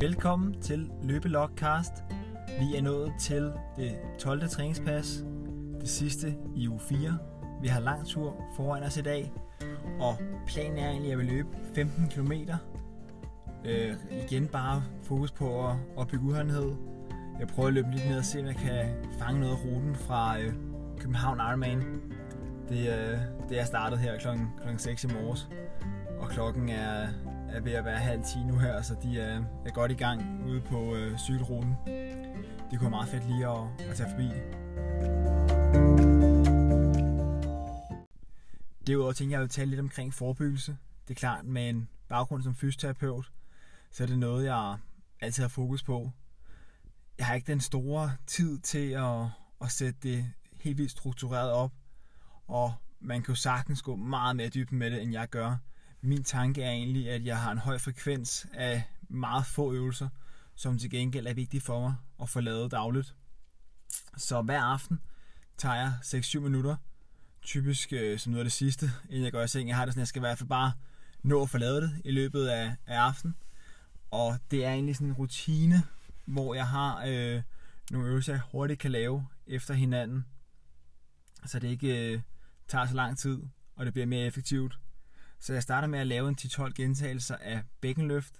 Velkommen til Løbelogcast. Vi er nået til det 12. træningspas, det sidste i uge 4. Vi har lang tur foran os i dag, og planen er egentlig, at vi løbe 15 km. Øh, igen bare fokus på at, at bygge udholdenhed. Jeg prøver at løbe lidt ned og se, om jeg kan fange noget af ruten fra øh, København Ironman. Det, øh, det er startet her klokken, klokken 6 i morges, og klokken er, er ved at være halv 10 nu her, så de er, er godt i gang ude på øh, cykelruten. Det kunne være meget fedt lige at, at tage forbi. Derudover tænker jeg, at jeg vil tale lidt omkring forebyggelse. Det er klart, med en baggrund som fysioterapeut, så er det noget, jeg altid har fokus på. Jeg har ikke den store tid til at, at sætte det helt vildt struktureret op, og man kan jo sagtens gå meget mere dybt med det, end jeg gør. Min tanke er egentlig, at jeg har en høj frekvens af meget få øvelser, som til gengæld er vigtige for mig at få lavet dagligt. Så hver aften tager jeg 6-7 minutter, typisk øh, som noget af det sidste, inden jeg går i seng. Jeg har det sådan, jeg skal i hvert fald bare nå at få lavet det i løbet af, af aftenen. Og det er egentlig sådan en rutine, hvor jeg har øh, nogle øvelser, jeg hurtigt kan lave efter hinanden. Så det ikke øh, tager så lang tid, og det bliver mere effektivt. Så jeg starter med at lave en 10-12 gentagelser af bækkenløft.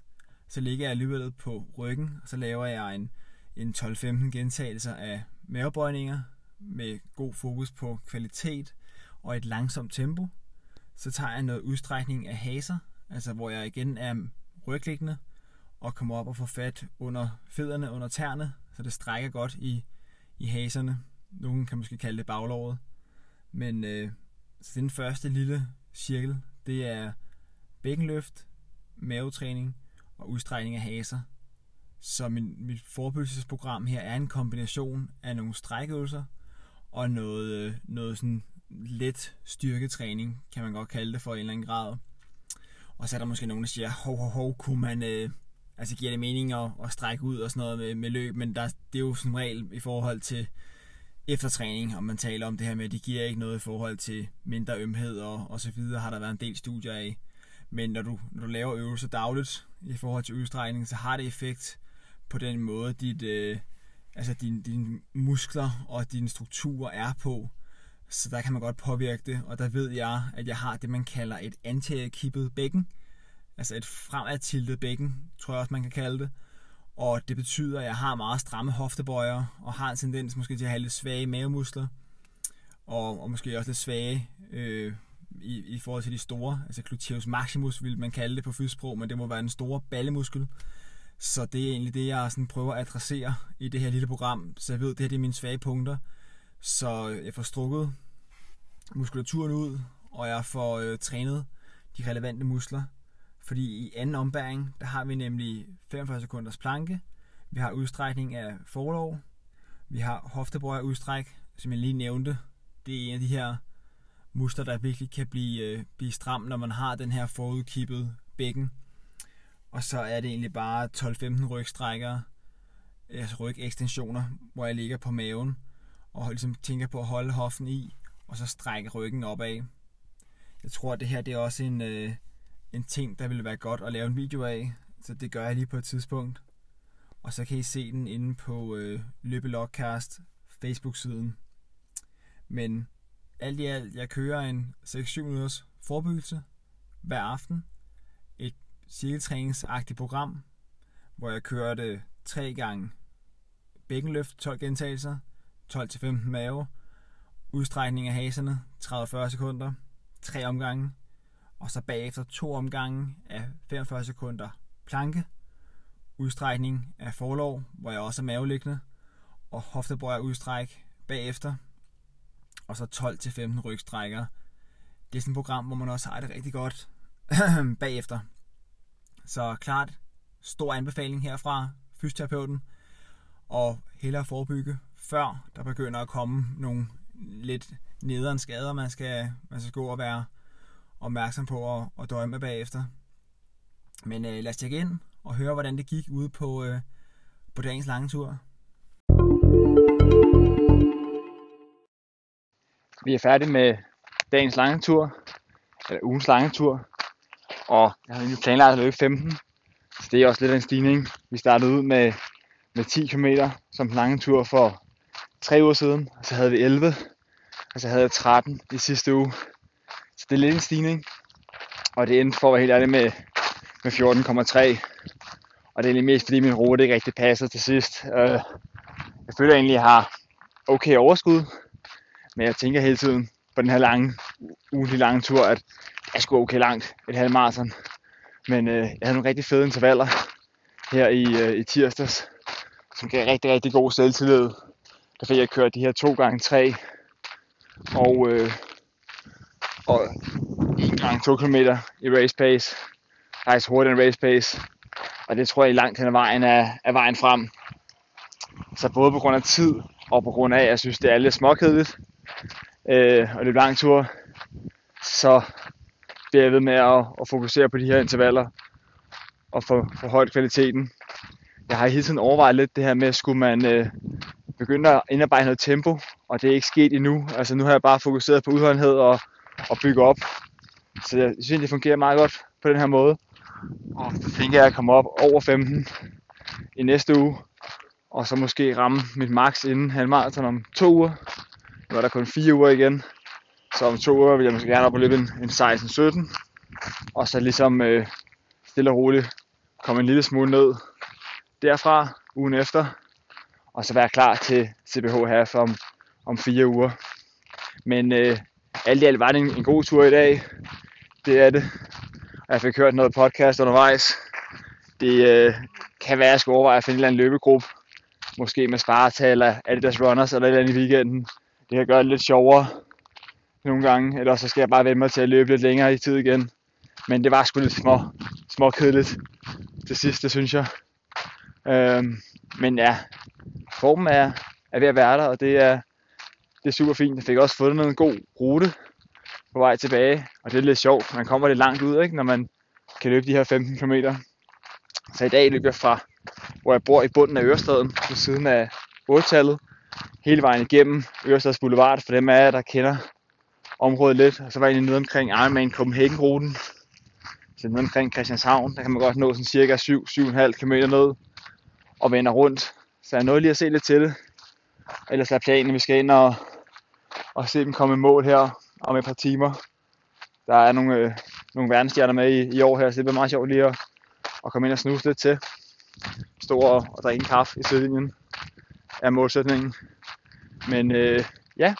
Så ligger jeg alligevel på ryggen, og så laver jeg en, en 12-15 gentagelser af mavebøjninger med god fokus på kvalitet og et langsomt tempo. Så tager jeg noget udstrækning af haser, altså hvor jeg igen er rygliggende og kommer op og får fat under fødderne, under tærne, så det strækker godt i, i haserne. Nogen kan måske kalde det baglåret. Men øh, så den første lille cirkel, det er bækkenløft, mavetræning og udstrækning af haser. Så min, mit forebyggelsesprogram her er en kombination af nogle strækøvelser og noget, øh, noget sådan let styrketræning, kan man godt kalde det for en eller anden grad. Og så er der måske nogen, der siger, hov, hov, hov, kunne man, øh, altså giver det mening at, at strække ud og sådan noget med, med løb, men der, det er jo som regel i forhold til eftertræning, og man taler om det her med, at det giver ikke noget i forhold til mindre ømhed og, og så videre, har der været en del studier af. Men når du, når du laver øvelser dagligt i forhold til udstrækning, så har det effekt på den måde, dit, øh, altså dine, din muskler og dine strukturer er på. Så der kan man godt påvirke det, og der ved jeg, at jeg har det, man kalder et antikippet bækken. Altså et fremadtiltet bækken, tror jeg også, man kan kalde det. Og det betyder, at jeg har meget stramme hoftebøjer, og har en tendens måske til at have lidt svage mavemuskler. Og, og måske også lidt svage øh, i, i forhold til de store. Altså gluteus maximus vil man kalde det på fydsprog, men det må være den store ballemuskel. Så det er egentlig det, jeg sådan prøver at adressere i det her lille program. Så jeg ved, at det her det er mine svage punkter. Så jeg får strukket muskulaturen ud, og jeg får øh, trænet de relevante muskler. Fordi i anden ombæring, der har vi nemlig 45 sekunders planke, vi har udstrækning af forlov, vi har hoftebrøjer udstræk, som jeg lige nævnte. Det er en af de her muskler, der virkelig kan blive, øh, blive stram, når man har den her forudkippede bækken. Og så er det egentlig bare 12-15 rygstrækker, øh, altså rygekstensioner, hvor jeg ligger på maven og ligesom tænker på at holde hoften i, og så strække ryggen opad. Jeg tror, at det her det er også en, øh, en ting, der ville være godt at lave en video af, så det gør jeg lige på et tidspunkt. Og så kan I se den inde på øh, Løbelogcast Facebook-siden. Men alt i alt, jeg kører en 6-7 minutters forebyggelse hver aften. Et cirkeltræningsagtigt program, hvor jeg kører det tre gange bækkenløft, 12 gentagelser, 12-15 mave, udstrækning af haserne, 30-40 sekunder, tre omgange, og så bagefter to omgange af 45 sekunder planke, udstrækning af forlov, hvor jeg også er maveliggende, og hoftebøjer udstræk bagefter, og så 12-15 rygstrækker. Det er sådan et program, hvor man også har det rigtig godt bagefter. Så klart, stor anbefaling herfra fysioterapeuten, og hellere forebygge, før der begynder at komme nogle lidt nederen skader, man skal, man skal gå og være opmærksom på at, at døje med bagefter. Men øh, lad os tjekke ind og høre, hvordan det gik ude på, øh, på dagens lange tur. Vi er færdige med dagens lange tur, eller ugens lange tur, og jeg har egentlig planlagt at løbe 15. Så det er også lidt af en stigning. Vi startede ud med, med 10 km som den lange tur for 3 uger siden, og så havde vi 11, og så havde jeg 13 i sidste uge. Det er lidt en stigning, og det endte for at være helt ærlig med, med 14,3. Og det er egentlig mest fordi min rute ikke rigtig passer til sidst. Øh, jeg føler egentlig, at jeg har okay overskud, men jeg tænker hele tiden på den her lange, ugentlig lange tur, at jeg skulle okay langt, et halvt maraton. Men øh, jeg havde nogle rigtig fede intervaller her i, øh, i tirsdags, som gav rigtig, rigtig god selvtillid. Der fik jeg kørt de her 2 gange 3 og, øh, og 1 gang 2 km i race pace. Faktisk hurtigere end race pace. Og det tror jeg langt hen ad vejen er, er vejen frem. Så både på grund af tid og på grund af, at jeg synes, det er lidt småkedeligt øh, og løbe lang tur, så bliver jeg ved med at, at fokusere på de her intervaller og få, få højt kvaliteten. Jeg har hele tiden overvejet lidt det her med, skulle man øh, begynde at indarbejde noget tempo, og det er ikke sket endnu. Altså nu har jeg bare fokuseret på udholdenhed og, og bygge op. Så jeg synes, det fungerer meget godt på den her måde. Og så tænker jeg at komme op over 15 i næste uge, og så måske ramme mit max inden halvmarathon om to uger. Nu er der kun fire uger igen, så om to uger vil jeg måske gerne op og løbe en, en 16-17. Og så ligesom øh, stille og roligt komme en lille smule ned derfra ugen efter. Og så være klar til CBH her om, om fire uger. Men øh, alt i alt var det en, en god tur i dag. Det er det. Og jeg fik hørt noget podcast undervejs. Det øh, kan være, at jeg skal overveje at finde en eller anden løbegruppe. Måske med Sparta eller Adidas Runners eller et eller andet i weekenden. Det kan gøre det lidt sjovere nogle gange, eller så skal jeg bare vende mig til at løbe lidt længere i tid igen. Men det var sgu lidt små, små kedeligt til sidst, det synes jeg. Øhm, men ja, formen er, er ved at være der, og det er, det er super fint. Jeg fik også fundet en god rute på vej tilbage, og det er lidt sjovt. Man kommer lidt langt ud, ikke, når man kan løbe de her 15 km. Så i dag løber jeg fra, hvor jeg bor i bunden af Ørestaden, på siden af 8-tallet, hele vejen igennem Ørestads Boulevard, for dem af jer, der kender området lidt. Og så var jeg nede omkring Ironman Copenhagen-ruten. Så nede omkring Christianshavn, der kan man godt nå sådan cirka 7-7,5 km ned og vender rundt. Så jeg nåede lige at se lidt til det. Ellers er planen, at vi skal ind og, og se dem komme i mål her om et par timer. Der er nogle, øh, nogle verdensstjerner med i, i år her, så det bliver meget sjovt lige at, at komme ind og snuse lidt til. Stå og, og drikke en kaffe i sidelinjen er målsætningen. Men øh, ja,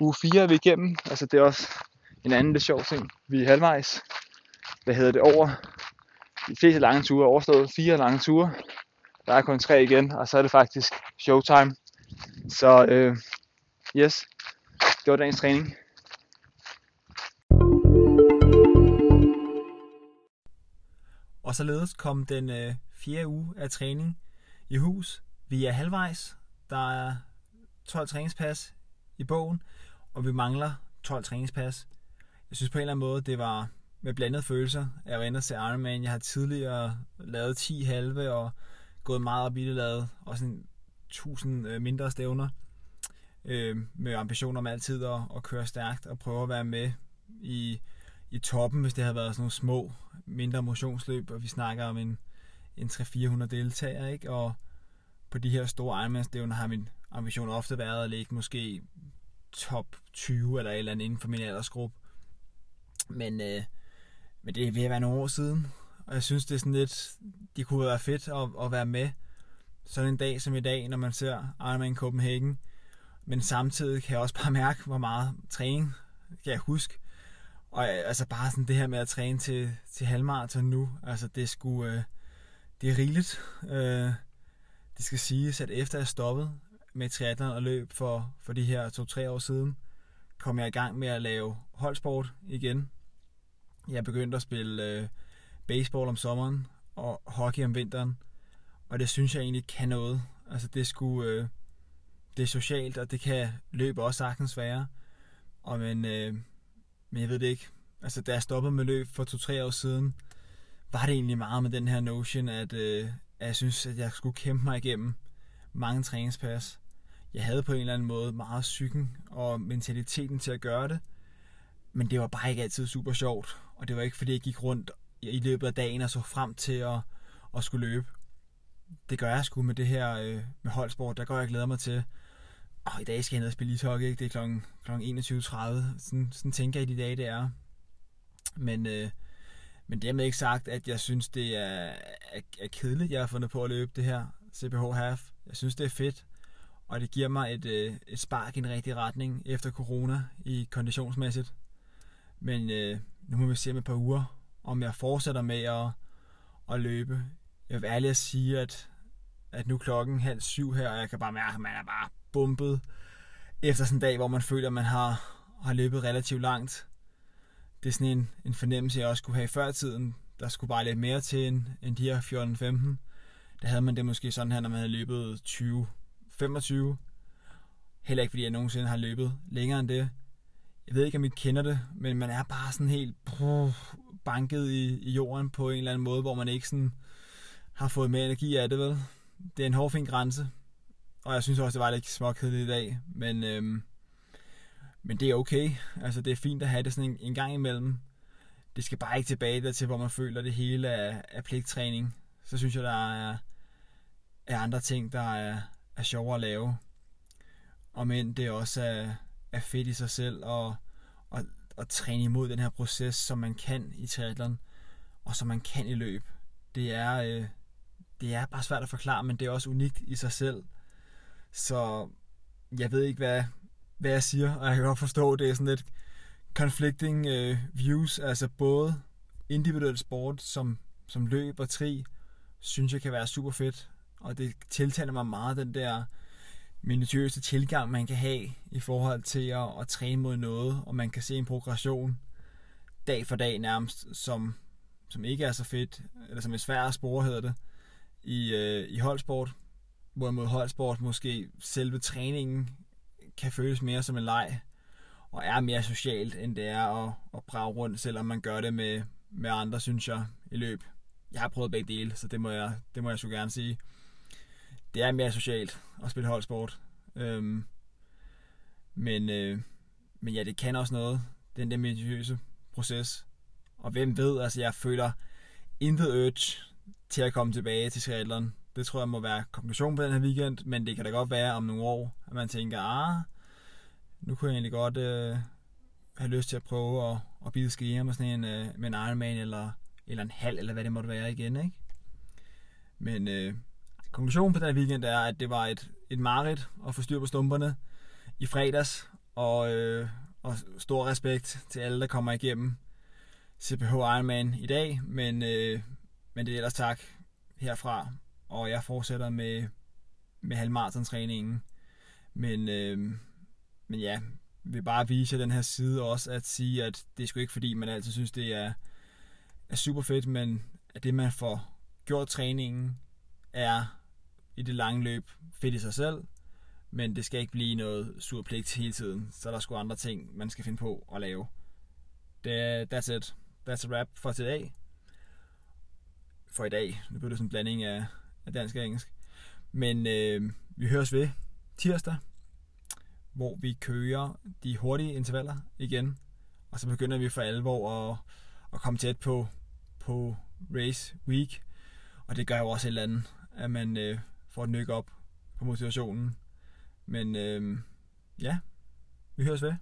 uge 4 er vi igennem. Altså det er også en anden lidt sjov ting. Vi er halvvejs. Hvad hedder det over? De fleste lange ture er overstået. Fire lange ture. Der er kun tre igen, og så er det faktisk showtime. Så øh, yes, det var dagens træning. Og således kom den øh, fjerde uge af træning i hus. Vi er halvvejs. Der er 12 træningspas i bogen, og vi mangler 12 træningspas. Jeg synes på en eller anden måde, det var med blandede følelser. Jeg var inde og se Ironman. Jeg har tidligere lavet 10 halve og gået meget op i det, lavet også en 1000 øh, mindre stævner øh, med ambitioner om altid at, at køre stærkt og prøve at være med i, i toppen, hvis det havde været sådan nogle små, mindre motionsløb, og vi snakker om en, en 300-400 deltagere, ikke? Og på de her store Ironman-stævner har min ambition ofte været at ligge måske top 20 eller et eller andet inden for min aldersgruppe. Men, øh, men det er ved at være nogle år siden, og jeg synes, det er sådan lidt, det kunne være fedt at, at være med sådan en dag som i dag, når man ser Ironman Copenhagen. Men samtidig kan jeg også bare mærke, hvor meget træning kan jeg huske. Og øh, altså bare sådan det her med at træne til, til halvmarathon nu, altså det skulle øh, det er rigeligt. Øh, det skal siges, at efter jeg stoppede med triathlon og løb for, for de her to-tre år siden, kom jeg i gang med at lave holdsport igen. Jeg begyndte at spille øh, baseball om sommeren og hockey om vinteren, og det synes jeg egentlig kan noget. Altså det skulle, øh, det er socialt, og det kan løb også sagtens være. Og men, øh, men jeg ved det ikke. Altså da jeg stoppede med løb for to-tre år siden, var det egentlig meget med den her notion, at, øh, at jeg synes, at jeg skulle kæmpe mig igennem mange træningspas. Jeg havde på en eller anden måde meget psyken og mentaliteten til at gøre det, men det var bare ikke altid super sjovt, og det var ikke fordi jeg gik rundt i løbet af dagen og så frem til at, at skulle løbe. Det gør jeg sgu med det her øh, med holdsport. Der går jeg glæder mig til. Og i dag skal jeg ned og spille ishockey, ikke? Det er klokken, klokken 21.30. Sådan, sådan tænker jeg i de dage, det er. Men, øh, men dermed ikke sagt, at jeg synes, det er, er, er kedeligt, jeg har fundet på at løbe det her CPH Half. Jeg synes, det er fedt, og det giver mig et, øh, et spark i en rigtig retning efter corona i konditionsmæssigt. Men øh, nu må vi se om et par uger, om jeg fortsætter med at, at løbe. Jeg vil ærligt at sige, at, at nu klokken halv syv her, og jeg kan bare mærke, at man er bare bumpet efter sådan en dag, hvor man føler, at man har, har løbet relativt langt. Det er sådan en, en fornemmelse, jeg også kunne have i førtiden. Der skulle bare lidt mere til end, end de her 14-15. Der havde man det måske sådan her, når man havde løbet 20-25. Heller ikke fordi jeg nogensinde har løbet længere end det. Jeg ved ikke, om I kender det, men man er bare sådan helt banket i, i jorden på en eller anden måde, hvor man ikke sådan har fået mere energi af det, vel? Det er en hårfin grænse, og jeg synes også, det var lidt småkedeligt i dag, men, øhm, men det er okay. Altså, det er fint at have det sådan en, en gang imellem. Det skal bare ikke tilbage der til, hvor man føler, at det hele er, er pligttræning. Så synes jeg, der er, er andre ting, der er, er sjovere at lave. Og men det også er, er fedt i sig selv og, og, og træne imod den her proces, som man kan i triathlon, og som man kan i løb. Det er, øh, det er bare svært at forklare, men det er også unikt i sig selv. Så jeg ved ikke, hvad, hvad jeg siger, og jeg kan godt forstå, at det er sådan lidt conflicting øh, views, altså både individuel sport som, som løb og tri, synes jeg kan være super fedt, og det tiltaler mig meget den der minutiøse tilgang, man kan have i forhold til at, at træne mod noget, og man kan se en progression dag for dag nærmest, som, som ikke er så fedt, eller som er svært at spore, hedder det, i, øh, i holdsport. Hvorimod holdsport måske selve træningen kan føles mere som en leg, og er mere socialt, end det er at, at brage rundt, selvom man gør det med, med andre, synes jeg, i løb. Jeg har prøvet begge dele, så det må jeg, det må jeg så gerne sige det er mere socialt at spille holdsport. Øhm, men, øh, men ja, det kan også noget, den der minutiøse proces. Og hvem ved, altså jeg føler intet urge til at komme tilbage til triathlon. Det tror jeg må være konklusionen på den her weekend, men det kan da godt være om nogle år, at man tænker, ah, nu kunne jeg egentlig godt øh, have lyst til at prøve at, at bide skier med sådan en, øh, med en Ironman eller, eller en halv, eller hvad det måtte være igen, ikke? Men øh, konklusionen på den her weekend er, at det var et, et mareridt at få styr på stumperne i fredags, og, øh, og stor respekt til alle, der kommer igennem CPH Ironman i dag, men, øh, men det er ellers tak herfra, og jeg fortsætter med, med halvmarathon-træningen. Men, øh, men ja, vil bare vise den her side også, at sige, at det er sgu ikke fordi, man altid synes, det er, er super fedt, men at det, man får gjort træningen, er i det lange løb fedt i sig selv, men det skal ikke blive noget surpligt hele tiden, så der er sgu andre ting, man skal finde på at lave. Det, that's it. That's a wrap for today. For i dag. Nu bliver det sådan en blanding af, af dansk og engelsk. Men øh, vi høres ved tirsdag, hvor vi kører de hurtige intervaller igen. Og så begynder vi for alvor at, at komme tæt på, på race week. Og det gør jo også et eller andet, at man øh, får et nyk op på motivationen. Men øh, ja, vi høres ved.